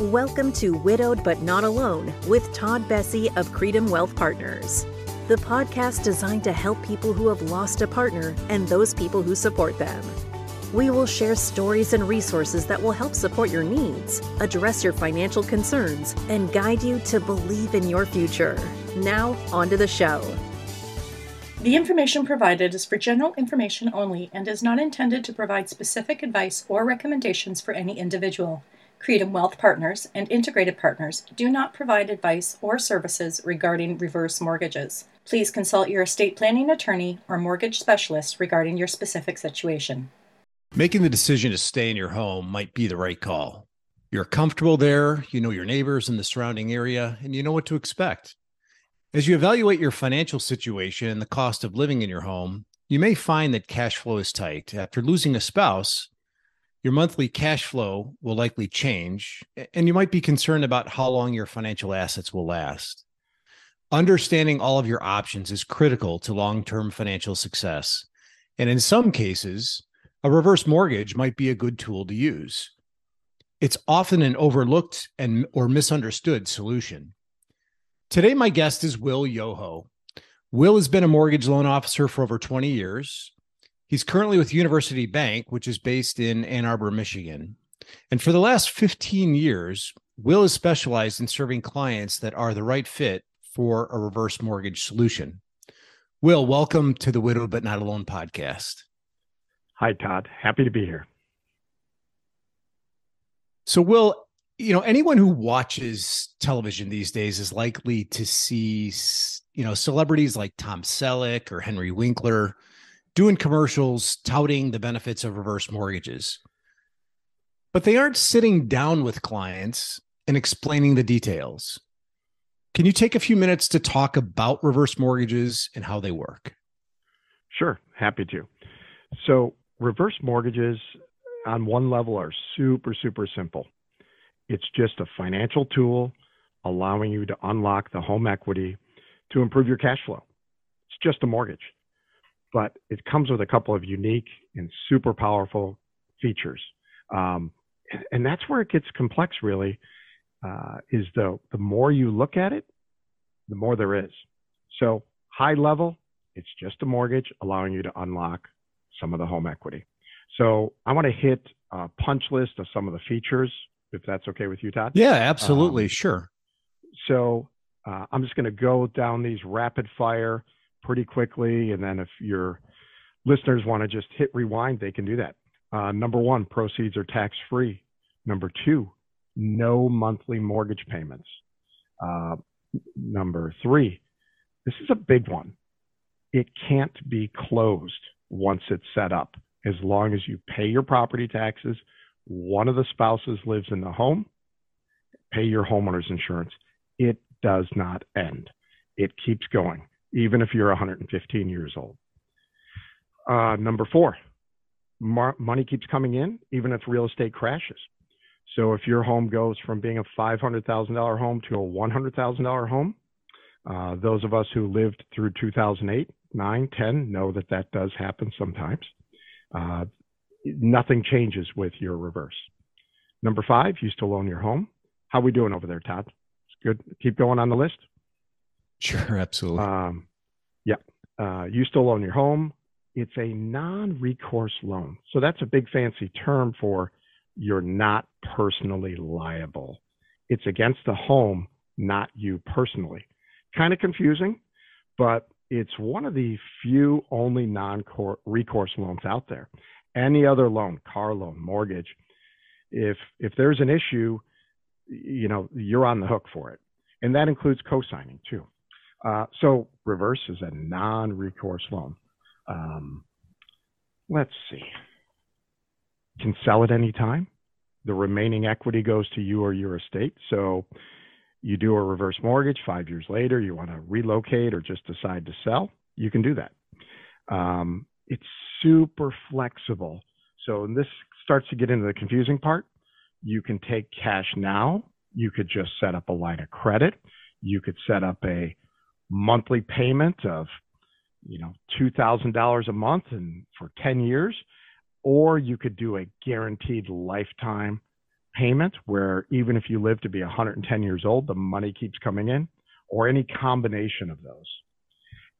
Welcome to Widowed But Not Alone with Todd Bessey of Creidim Wealth Partners, the podcast designed to help people who have lost a partner and those people who support them. We will share stories and resources that will help support your needs, address your financial concerns, and guide you to believe in your future. Now, on to the show. The information provided is for general information only and is not intended to provide specific advice or recommendations for any individual. Creidim Wealth Partners and Integrated Partners do not provide advice or services regarding reverse mortgages. Please consult your estate planning attorney or mortgage specialist regarding your specific situation. Making the decision to stay in your home might be the right call. You're comfortable there, you know your neighbors in the surrounding area, and you know what to expect. As you evaluate your financial situation and the cost of living in your home, you may find that cash flow is tight. After losing a spouse, your monthly cash flow will likely change, and you might be concerned about how long your financial assets will last. Understanding all of your options is critical to long term financial success. And in some cases, a reverse mortgage might be a good tool to use. It's often an overlooked and or misunderstood solution. Today, my guest is Will Yoho. Will has been a mortgage loan officer for over 20 years. He's currently with University Bank, which is based in Ann Arbor, Michigan. And for the last 15 years, Will has specialized in serving clients that are the right fit for a reverse mortgage solution. Will, welcome to the Widow But Not Alone podcast. Hi, Todd. Happy to be here. So, Will, you know, anyone who watches television these days is likely to see, you know, celebrities like Tom Selleck or Henry Winkler doing commercials touting the benefits of reverse mortgages. But they aren't sitting down with clients and explaining the details. Can you take a few minutes to talk about reverse mortgages and how they work? Sure, happy to. So, reverse mortgages on one level are super, super simple. It's just a financial tool allowing you to unlock the home equity to improve your cash flow. It's just a mortgage but it comes with a couple of unique and super powerful features. Um, and that's where it gets complex, really. Uh, is the the more you look at it, the more there is. So high level, it's just a mortgage allowing you to unlock some of the home equity. So I want to hit a punch list of some of the features, if that's okay with you, Todd. Yeah, absolutely, um, sure. So uh, I'm just going to go down these rapid fire pretty quickly. And then if your listeners want to just hit rewind, they can do that. Uh, number one, proceeds are tax free. Number two, no monthly mortgage payments. Uh, number three, this is a big one. It can't be closed once it's set up. As long as you pay your property taxes, one of the spouses lives in the home, pay your homeowner's insurance. It does not end. It keeps going even if you're 115 years old. Uh, number four, mar- money keeps coming in, even if real estate crashes. So if your home goes from being a $500,000 home to a $100,000 home, uh, those of us who lived through 2008, 9, 10 know that that does happen sometimes. Uh, nothing changes with your reverse. Number five, you still own your home. How we doing over there, Todd? It's good. Keep going on the list. Sure, absolutely. Um, yeah. Uh, you still own your home. It's a non recourse loan. So that's a big fancy term for you're not personally liable. It's against the home, not you personally. Kind of confusing, but it's one of the few only non recourse loans out there. Any other loan, car loan, mortgage, if if there's an issue, you know, you're on the hook for it. And that includes co-signing too. Uh, so reverse is a non-recourse loan. Um, let's see. Can sell at any time. The remaining equity goes to you or your estate. So you do a reverse mortgage five years later, you want to relocate or just decide to sell, you can do that. Um, it's super flexible. So this starts to get into the confusing part. You can take cash now. You could just set up a line of credit. You could set up a monthly payment of you know $2000 a month and for 10 years or you could do a guaranteed lifetime payment where even if you live to be 110 years old, the money keeps coming in, or any combination of those.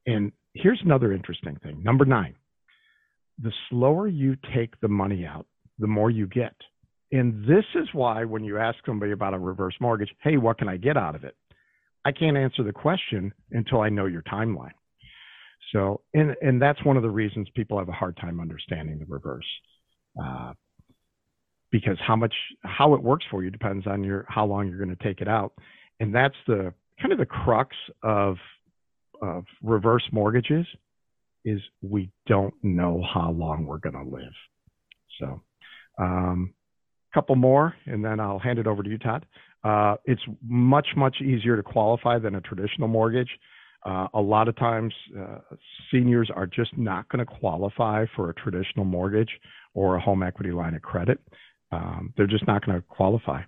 And here's another interesting thing. Number nine, the slower you take the money out, the more you get. And this is why when you ask somebody about a reverse mortgage, hey, what can I get out of it? I can't answer the question until I know your timeline. So, and, and that's one of the reasons people have a hard time understanding the reverse. Uh, because how much, how it works for you depends on your, how long you're going to take it out. And that's the kind of the crux of, of reverse mortgages is we don't know how long we're going to live. So, um, couple more, and then I'll hand it over to you, Todd. Uh, it's much, much easier to qualify than a traditional mortgage. Uh, a lot of times, uh, seniors are just not going to qualify for a traditional mortgage or a home equity line of credit. Um, they're just not going to qualify.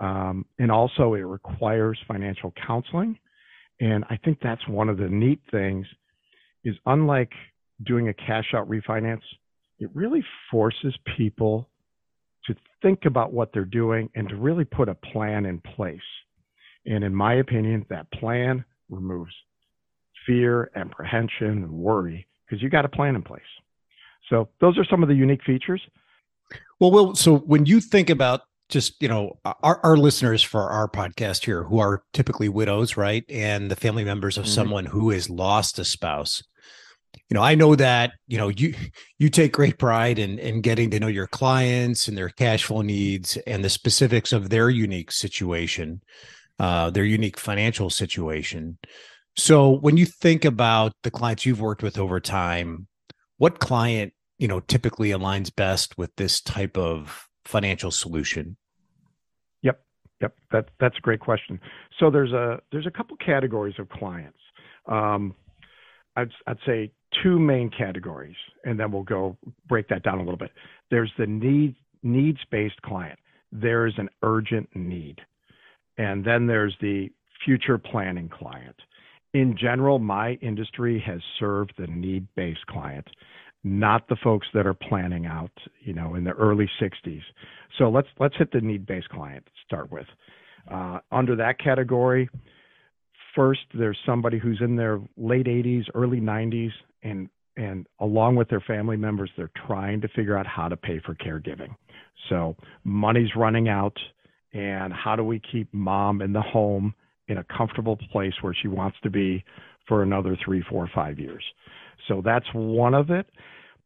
Um, and also, it requires financial counseling. And I think that's one of the neat things is unlike doing a cash out refinance, it really forces people to think about what they're doing and to really put a plan in place. And in my opinion, that plan removes fear, apprehension, and worry because you got a plan in place. So those are some of the unique features. Well, Will, so when you think about just you know our, our listeners for our podcast here who are typically widows right and the family members of mm-hmm. someone who has lost a spouse you know, I know that, you know, you you take great pride in in getting to know your clients and their cash flow needs and the specifics of their unique situation, uh, their unique financial situation. So when you think about the clients you've worked with over time, what client, you know, typically aligns best with this type of financial solution? Yep. Yep. That that's a great question. So there's a there's a couple categories of clients. Um, I'd, I'd say two main categories, and then we'll go break that down a little bit. There's the need needs based client. There is an urgent need, and then there's the future planning client. In general, my industry has served the need based client, not the folks that are planning out, you know, in the early 60s. So let's let's hit the need based client to start with. Uh, under that category, first there's somebody who's in their late 80s, early 90s, and and along with their family members, they're trying to figure out how to pay for caregiving. So money's running out, and how do we keep mom in the home in a comfortable place where she wants to be for another three, four, five years? So that's one of it.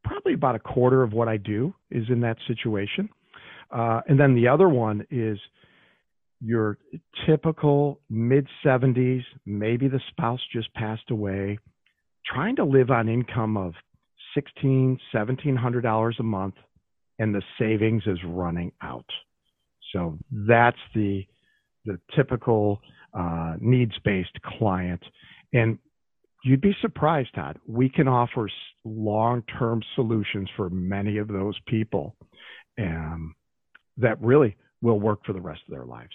Probably about a quarter of what I do is in that situation. Uh, and then the other one is your typical mid 70s, maybe the spouse just passed away, trying to live on income of sixteen, seventeen hundred dollars a month, and the savings is running out. So that's the the typical uh, needs-based client, and you'd be surprised, Todd. We can offer long-term solutions for many of those people, um, that really will work for the rest of their lives.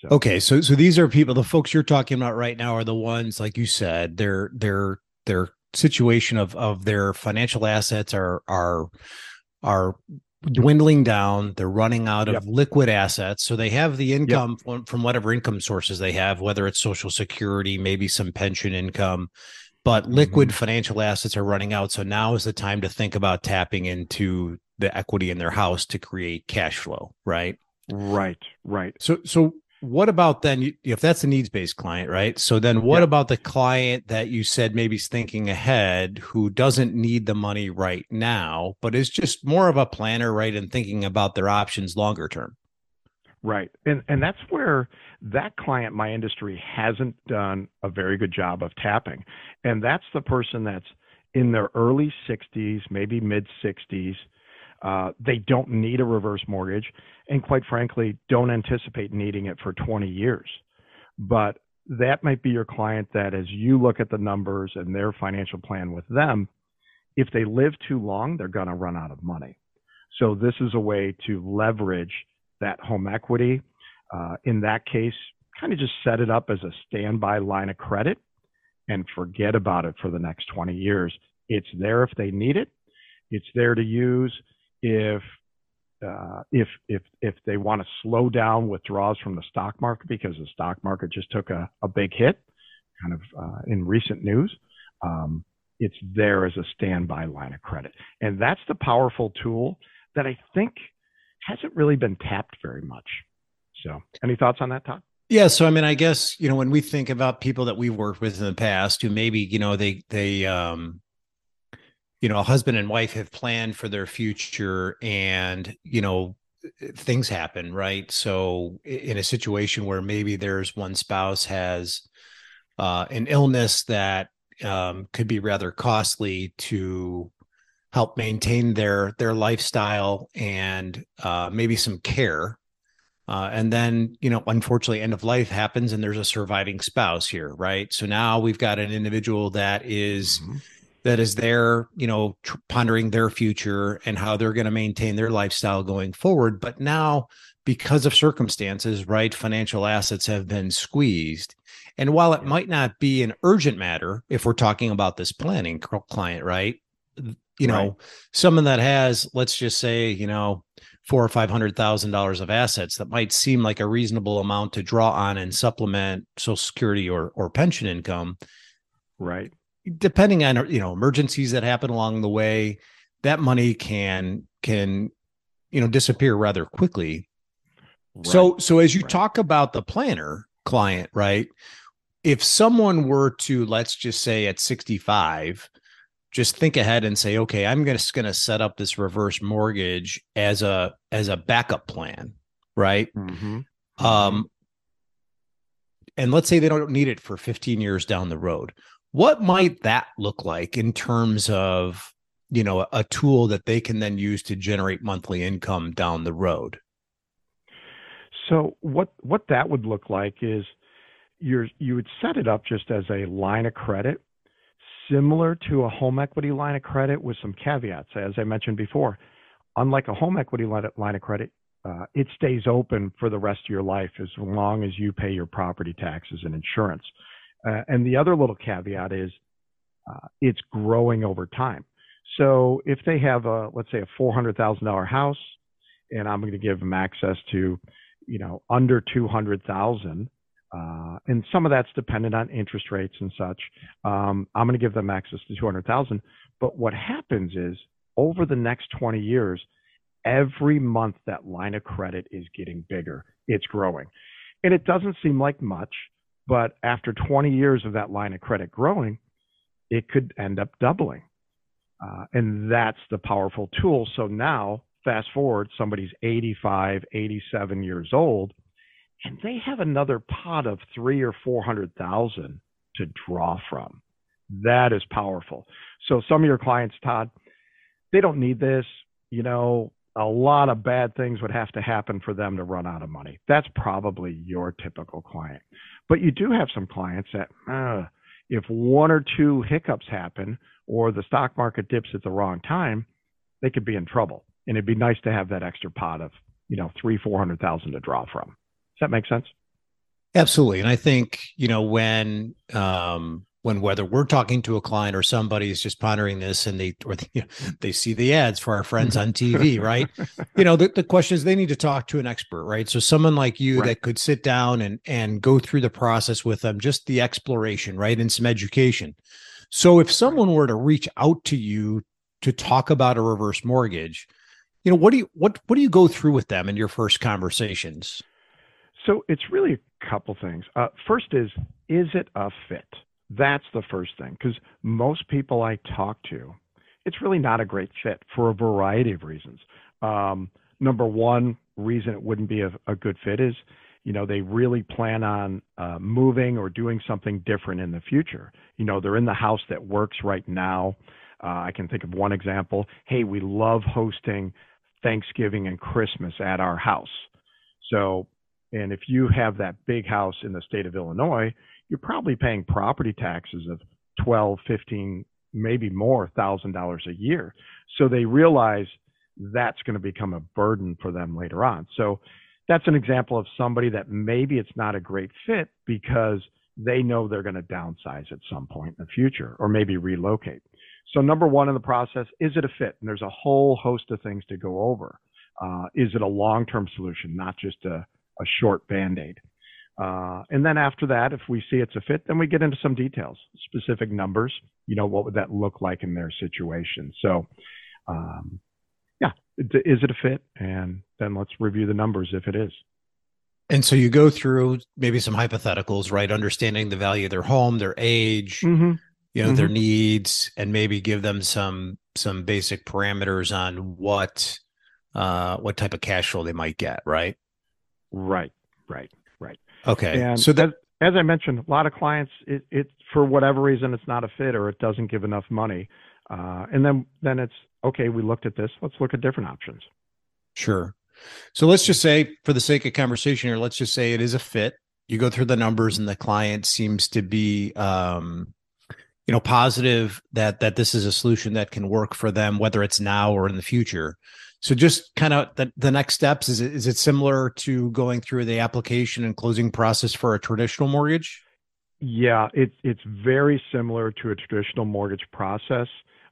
So. Okay, so so these are people. The folks you're talking about right now are the ones, like you said, their their their situation of of their financial assets are are are dwindling down. They're running out of yep. liquid assets, so they have the income yep. from, from whatever income sources they have, whether it's Social Security, maybe some pension income, but liquid mm-hmm. financial assets are running out. So now is the time to think about tapping into the equity in their house to create cash flow, right? Right, right. So so what about then if that's a needs based client right? So then what yeah. about the client that you said maybe is thinking ahead who doesn't need the money right now but is just more of a planner right and thinking about their options longer term? Right. And and that's where that client my industry hasn't done a very good job of tapping. And that's the person that's in their early 60s maybe mid 60s uh, they don't need a reverse mortgage, and quite frankly, don't anticipate needing it for 20 years. But that might be your client that, as you look at the numbers and their financial plan with them, if they live too long, they're going to run out of money. So, this is a way to leverage that home equity. Uh, in that case, kind of just set it up as a standby line of credit and forget about it for the next 20 years. It's there if they need it, it's there to use if uh, if if if they want to slow down withdrawals from the stock market because the stock market just took a, a big hit, kind of uh, in recent news, um, it's there as a standby line of credit, and that's the powerful tool that I think hasn't really been tapped very much. So, any thoughts on that, Todd? Yeah, so I mean, I guess you know when we think about people that we've worked with in the past who maybe you know they they um you know, a husband and wife have planned for their future and, you know, things happen, right? So in a situation where maybe there's one spouse has uh, an illness that um, could be rather costly to help maintain their their lifestyle and uh, maybe some care. Uh, and then, you know, unfortunately, end of life happens, and there's a surviving spouse here, right? So now we've got an individual that is, mm-hmm that is there, you know, tr- pondering their future and how they're going to maintain their lifestyle going forward. But now, because of circumstances, right, financial assets have been squeezed. And while it might not be an urgent matter, if we're talking about this planning client, right, you know, right. someone that has, let's just say, you know, four or five hundred thousand dollars of assets that might seem like a reasonable amount to draw on and supplement Social Security or or pension income. Right depending on you know emergencies that happen along the way that money can can you know disappear rather quickly right. so so as you right. talk about the planner client right if someone were to let's just say at 65 just think ahead and say okay i'm just going to set up this reverse mortgage as a as a backup plan right mm-hmm. um and let's say they don't need it for 15 years down the road what might that look like in terms of, you know, a tool that they can then use to generate monthly income down the road? So what what that would look like is you're you would set it up just as a line of credit similar to a home equity line of credit with some caveats as I mentioned before. Unlike a home equity line of credit, uh, it stays open for the rest of your life as long as you pay your property taxes and insurance. Uh, and the other little caveat is uh, it's growing over time. So if they have a, let's say a $400,000 house and I'm going to give them access to, you know, under 200,000, uh, and some of that's dependent on interest rates and such. Um, I'm going to give them access to 200,000. But what happens is over the next 20 years, every month that line of credit is getting bigger. It's growing. And it doesn't seem like much, but after 20 years of that line of credit growing, it could end up doubling. Uh, and that's the powerful tool. So now, fast forward, somebody's 85, 87 years old, and they have another pot of three or 400,000 to draw from. That is powerful. So some of your clients, Todd, they don't need this. You know, a lot of bad things would have to happen for them to run out of money. That's probably your typical client. But you do have some clients that, uh, if one or two hiccups happen or the stock market dips at the wrong time, they could be in trouble. And it'd be nice to have that extra pot of, you know, three, four hundred thousand to draw from. Does that make sense? Absolutely. And I think, you know, when um when whether we're talking to a client or somebody is just pondering this and they or they, they see the ads for our friends on TV, right? you know, the, the question is they need to talk to an expert, right? So someone like you right. that could sit down and and go through the process with them, just the exploration, right, and some education. So if someone were to reach out to you to talk about a reverse mortgage, you know, what do you what what do you go through with them in your first conversations? So it's really a couple things. Uh, first is is it a fit? That's the first thing because most people I talk to, it's really not a great fit for a variety of reasons. Um, number one reason it wouldn't be a, a, good fit is, you know, they really plan on uh, moving or doing something different in the future. You know, they're in the house that works right now. Uh, I can think of one example. Hey, we love hosting Thanksgiving and Christmas at our house. So, and if you have that big house in the state of Illinois, you're probably paying property taxes of 12, 15, maybe more thousand dollars a year. So they realize that's going to become a burden for them later on. So that's an example of somebody that maybe it's not a great fit because they know they're going to downsize at some point in the future or maybe relocate. So number one in the process, is it a fit? And there's a whole host of things to go over. Uh, is it a long-term solution, not just a, a short band-aid? Uh, and then after that, if we see it's a fit, then we get into some details, specific numbers. You know, what would that look like in their situation? So, um, yeah, is it a fit? And then let's review the numbers if it is. And so you go through maybe some hypotheticals, right? Understanding the value of their home, their age, mm-hmm. you know, mm-hmm. their needs, and maybe give them some some basic parameters on what uh what type of cash flow they might get, right? Right, right, right. Okay. And so that as, as I mentioned, a lot of clients it, it for whatever reason it's not a fit or it doesn't give enough money. Uh, and then then it's okay, we looked at this, let's look at different options. Sure. So let's just say, for the sake of conversation here, let's just say it is a fit. You go through the numbers, and the client seems to be, um, you know, positive that that this is a solution that can work for them, whether it's now or in the future. So just kind of the, the next steps is it is it similar to going through the application and closing process for a traditional mortgage? Yeah, it's it's very similar to a traditional mortgage process.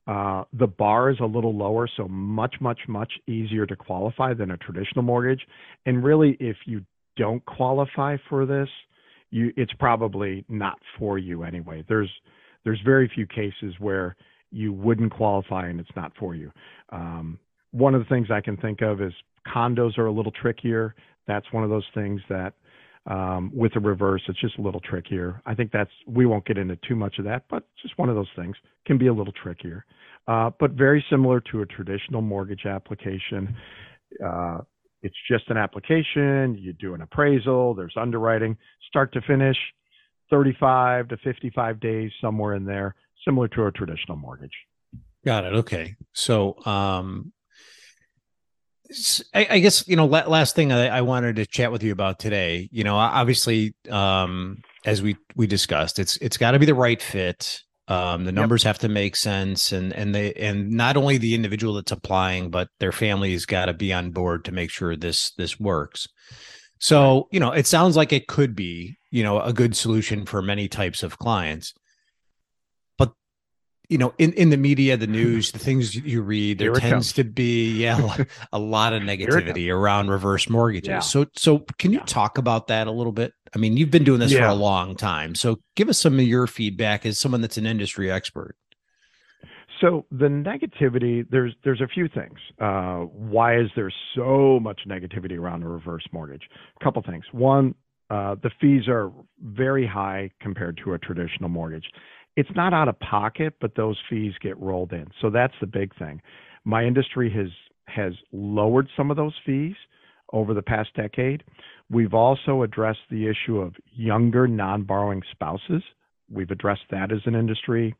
Uh, the bar is a little lower, so much, much, much easier to qualify than a traditional mortgage. And really, if you don't qualify for this, you it's probably not for you anyway. There's there's very few cases where you wouldn't qualify and it's not for you. Um, one of the things I can think of is condos are a little trickier. That's one of those things that um, with the reverse, it's just a little trickier. I think that's we won't get into too much of that, but just one of those things can be a little trickier, uh, but very similar to a traditional mortgage application. Uh, it's just an application. You do an appraisal. There's underwriting, start to finish, 35 to 55 days, somewhere in there, similar to a traditional mortgage. Got it. Okay. So, um, I, I, guess you know. Last thing I, I, wanted to chat with you about today. You know, obviously, um, as we we discussed, it's it's got to be the right fit. Um, the numbers yep. have to make sense, and and they and not only the individual that's applying, but their family's got to be on board to make sure this this works. So you know, it sounds like it could be you know a good solution for many types of clients you know, in, in the media, the news, the things you read, there tends comes. to be yeah a lot of negativity around reverse mortgages. Yeah. So so can you yeah. talk about that a little bit? I mean, you've been doing this yeah. for a long time. So give us some of your feedback as someone that's an industry expert. So the negativity, there's there's a few things. Uh, why is there so much negativity around a reverse mortgage? A couple things. One, uh, the fees are very high compared to a traditional mortgage it's not out of pocket, but those fees get rolled in. So that's the big thing. My industry has has lowered some of those fees over the past decade. We've also addressed the issue of younger non-borrowing spouses. We've addressed that as an industry.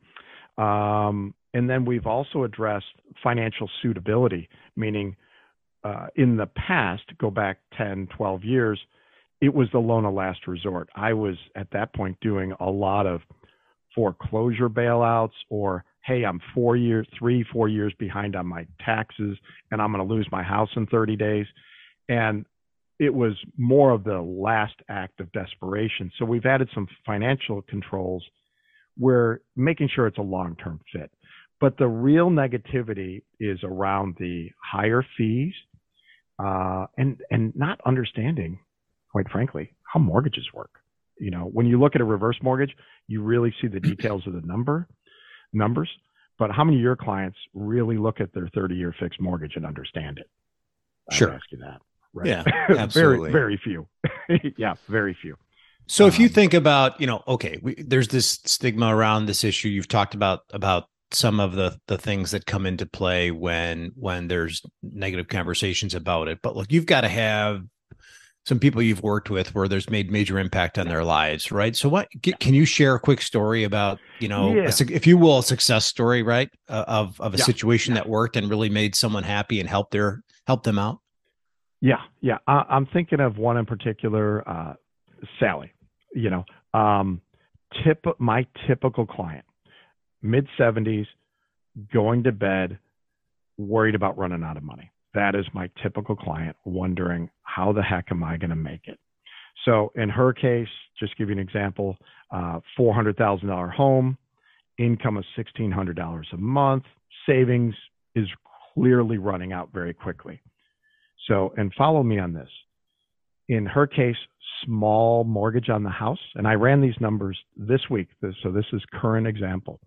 Um, and then we've also addressed financial suitability, meaning uh, in the past, go back 10, 12 years, it was the loan of last resort. I was at that point doing a lot of foreclosure bailouts or hey i'm four years three four years behind on my taxes and i'm going to lose my house in 30 days. And it was more of the last act of desperation. So we've added some financial controls where making sure it's a long-term fit. But the real negativity is around the higher fees uh, and and not understanding quite frankly how mortgages work you know, when you look at a reverse mortgage, you really see the details of the number numbers. But how many of your clients really look at their 30 year fixed mortgage and understand it? Sure. I ask you that. Right. Yeah, absolutely. very, very few. yeah, very few. So if you um, think about, you know, okay, we, there's this stigma around this issue. You've talked about about some of the the things that come into play when when there's negative conversations about it. But look, you've got to have some people you've worked with where there's made major impact on their lives, right? So, what can you share a quick story about, you know, yeah. a, if you will, a success story, right, uh, of of a yeah. situation yeah. that worked and really made someone happy and helped their help them out? Yeah, yeah. I, am thinking of one in particular, uh, Sally. You know, um, tip my typical client, mid 70s, going to bed, worried about running out of money that is my typical client wondering how the heck am I going to make it? So in her case, just give you an example, uh, $400,000 home, income of $1,600 a month, savings is clearly running out very quickly. So, and follow me on this. In her case, small mortgage on the house, and I ran these numbers this week. So this is current example.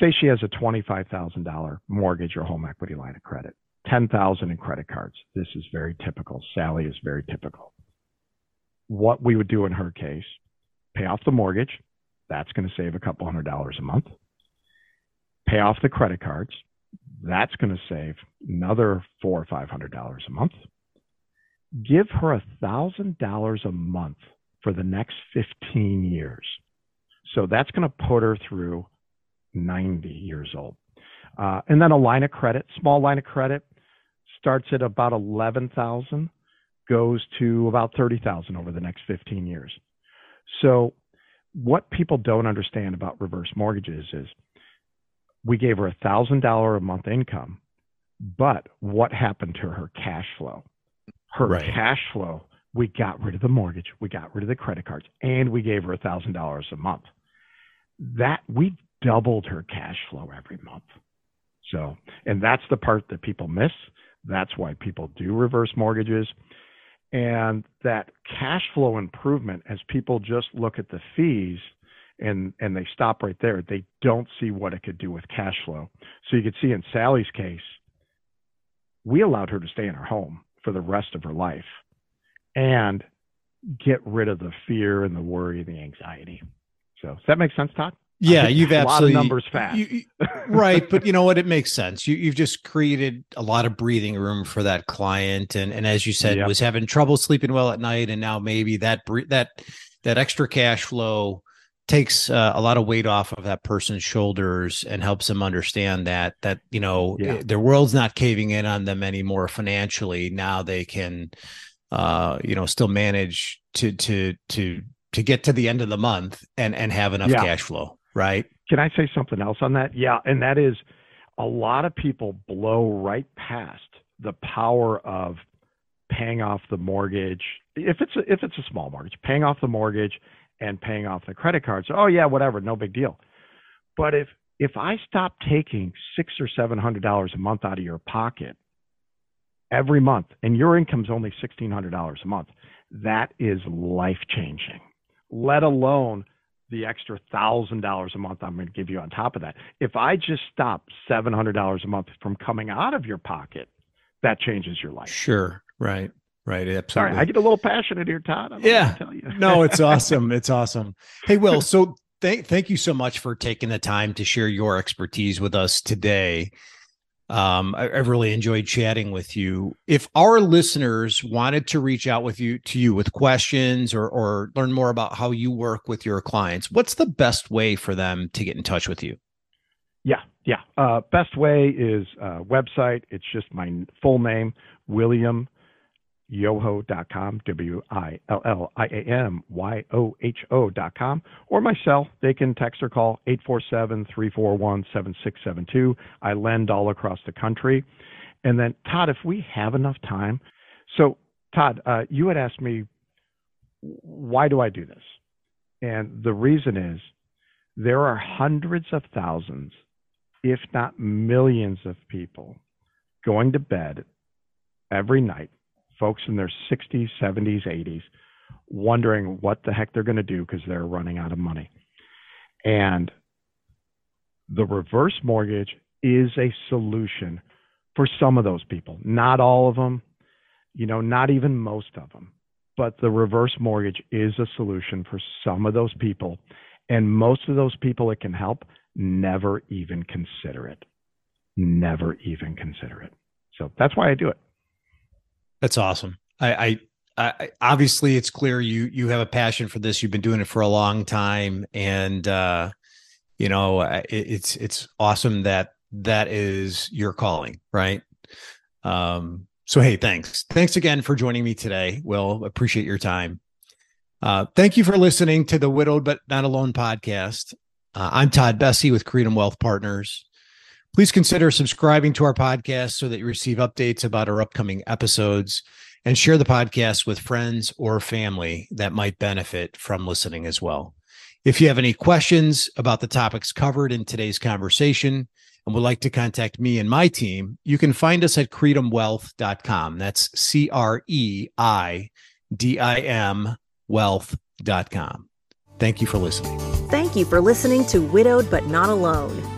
Say she has a $25,000 mortgage or home equity line of credit, 10,000 in credit cards. This is very typical. Sally is very typical. What we would do in her case, pay off the mortgage. That's going to save a couple hundred dollars a month. Pay off the credit cards. That's going to save another four or five hundred dollars a month. Give her a thousand dollars a month for the next 15 years. So that's going to put her through 90 years old. Uh, and then a line of credit, small line of credit, starts at about 11,000, goes to about 30,000 over the next 15 years. So what people don't understand about reverse mortgages is we gave her a thousand dollar a month income, but what happened to her cash flow? Her right. cash flow, we got rid of the mortgage, we got rid of the credit cards, and we gave her a thousand dollars a month. That we doubled her cash flow every month. So, and that's the part that people miss. That's why people do reverse mortgages. And that cash flow improvement, as people just look at the fees and, and they stop right there, they don't see what it could do with cash flow. So you could see in Sally's case, we allowed her to stay in her home for the rest of her life and get rid of the fear and the worry and the anxiety. So does that make sense, Todd? Yeah, you've absolutely numbers fast. You, right, but you know what? It makes sense. You you've just created a lot of breathing room for that client, and and as you said, yep. was having trouble sleeping well at night, and now maybe that that that extra cash flow takes uh, a lot of weight off of that person's shoulders and helps them understand that that you know yeah. their world's not caving in on them anymore financially. Now they can, uh, you know, still manage to to to to get to the end of the month and and have enough yeah. cash flow right? Can I say something else on that? Yeah, and that is a lot of people blow right past the power of paying off the mortgage. If it's a, if it's a small mortgage, paying off the mortgage and paying off the credit cards. Oh yeah, whatever, no big deal. But if if I stop taking six or seven hundred dollars a month out of your pocket every month, and your income's only sixteen hundred dollars a month, that is life changing. Let alone the extra thousand dollars a month I'm going to give you on top of that. If I just stop seven hundred dollars a month from coming out of your pocket, that changes your life. Sure. Right. Right. Absolutely. Sorry, I get a little passionate here, Todd. yeah. Tell you. no, it's awesome. It's awesome. Hey, Will. So thank thank you so much for taking the time to share your expertise with us today. Um, I, have really enjoyed chatting with you. If our listeners wanted to reach out with you to you with questions or or learn more about how you work with your clients, what's the best way for them to get in touch with you? Yeah, yeah. Uh, best way is uh, website. It's just my full name, William yoho.com, W I L L I A M Y O H O.com, or my cell. They can text or call 847 341 7672. I lend all across the country. And then, Todd, if we have enough time, so Todd, uh, you had asked me, why do I do this? And the reason is there are hundreds of thousands, if not millions of people going to bed every night folks in their 60s, 70s, 80s, wondering what the heck they're going to do because they're running out of money. And the reverse mortgage is a solution for some of those people, not all of them, you know, not even most of them. But the reverse mortgage is a solution for some of those people. And most of those people it can help never even consider it. Never even consider it. So that's why I do it. That's awesome. I, I, I, obviously it's clear you you have a passion for this. You've been doing it for a long time, and uh, you know it, it's it's awesome that that is your calling, right? Um, so hey, thanks, thanks again for joining me today. Will appreciate your time. Uh, thank you for listening to the Widowed but Not Alone podcast. Uh, I'm Todd Bessey with Creidim Wealth Partners. Please consider subscribing to our podcast so that you receive updates about our upcoming episodes and share the podcast with friends or family that might benefit from listening as well. If you have any questions about the topics covered in today's conversation and would like to contact me and my team, you can find us at creidimwealth.com. That's C R E I D I M wealth.com. Thank you for listening. Thank you for listening to Widowed But Not Alone.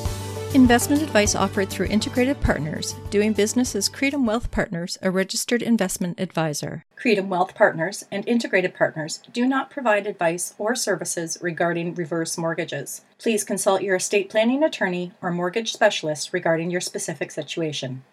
Investment advice offered through Integrated Partners, doing business as Creidim Wealth Partners, a registered investment advisor. Creidim Wealth Partners and Integrated Partners do not provide advice or services regarding reverse mortgages. Please consult your estate planning attorney or mortgage specialist regarding your specific situation.